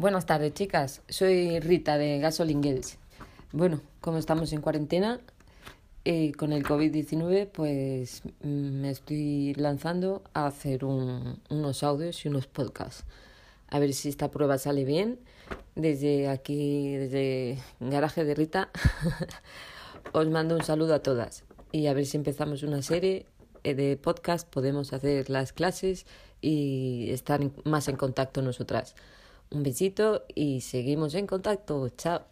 Buenas tardes, chicas. Soy Rita de Gasoline Girls. Bueno, como estamos en cuarentena eh, con el COVID-19, pues mm, me estoy lanzando a hacer un, unos audios y unos podcasts. A ver si esta prueba sale bien. Desde aquí, desde Garaje de Rita, os mando un saludo a todas. Y a ver si empezamos una serie eh, de podcast, podemos hacer las clases y estar más en contacto nosotras. Un besito y seguimos en contacto. Chao.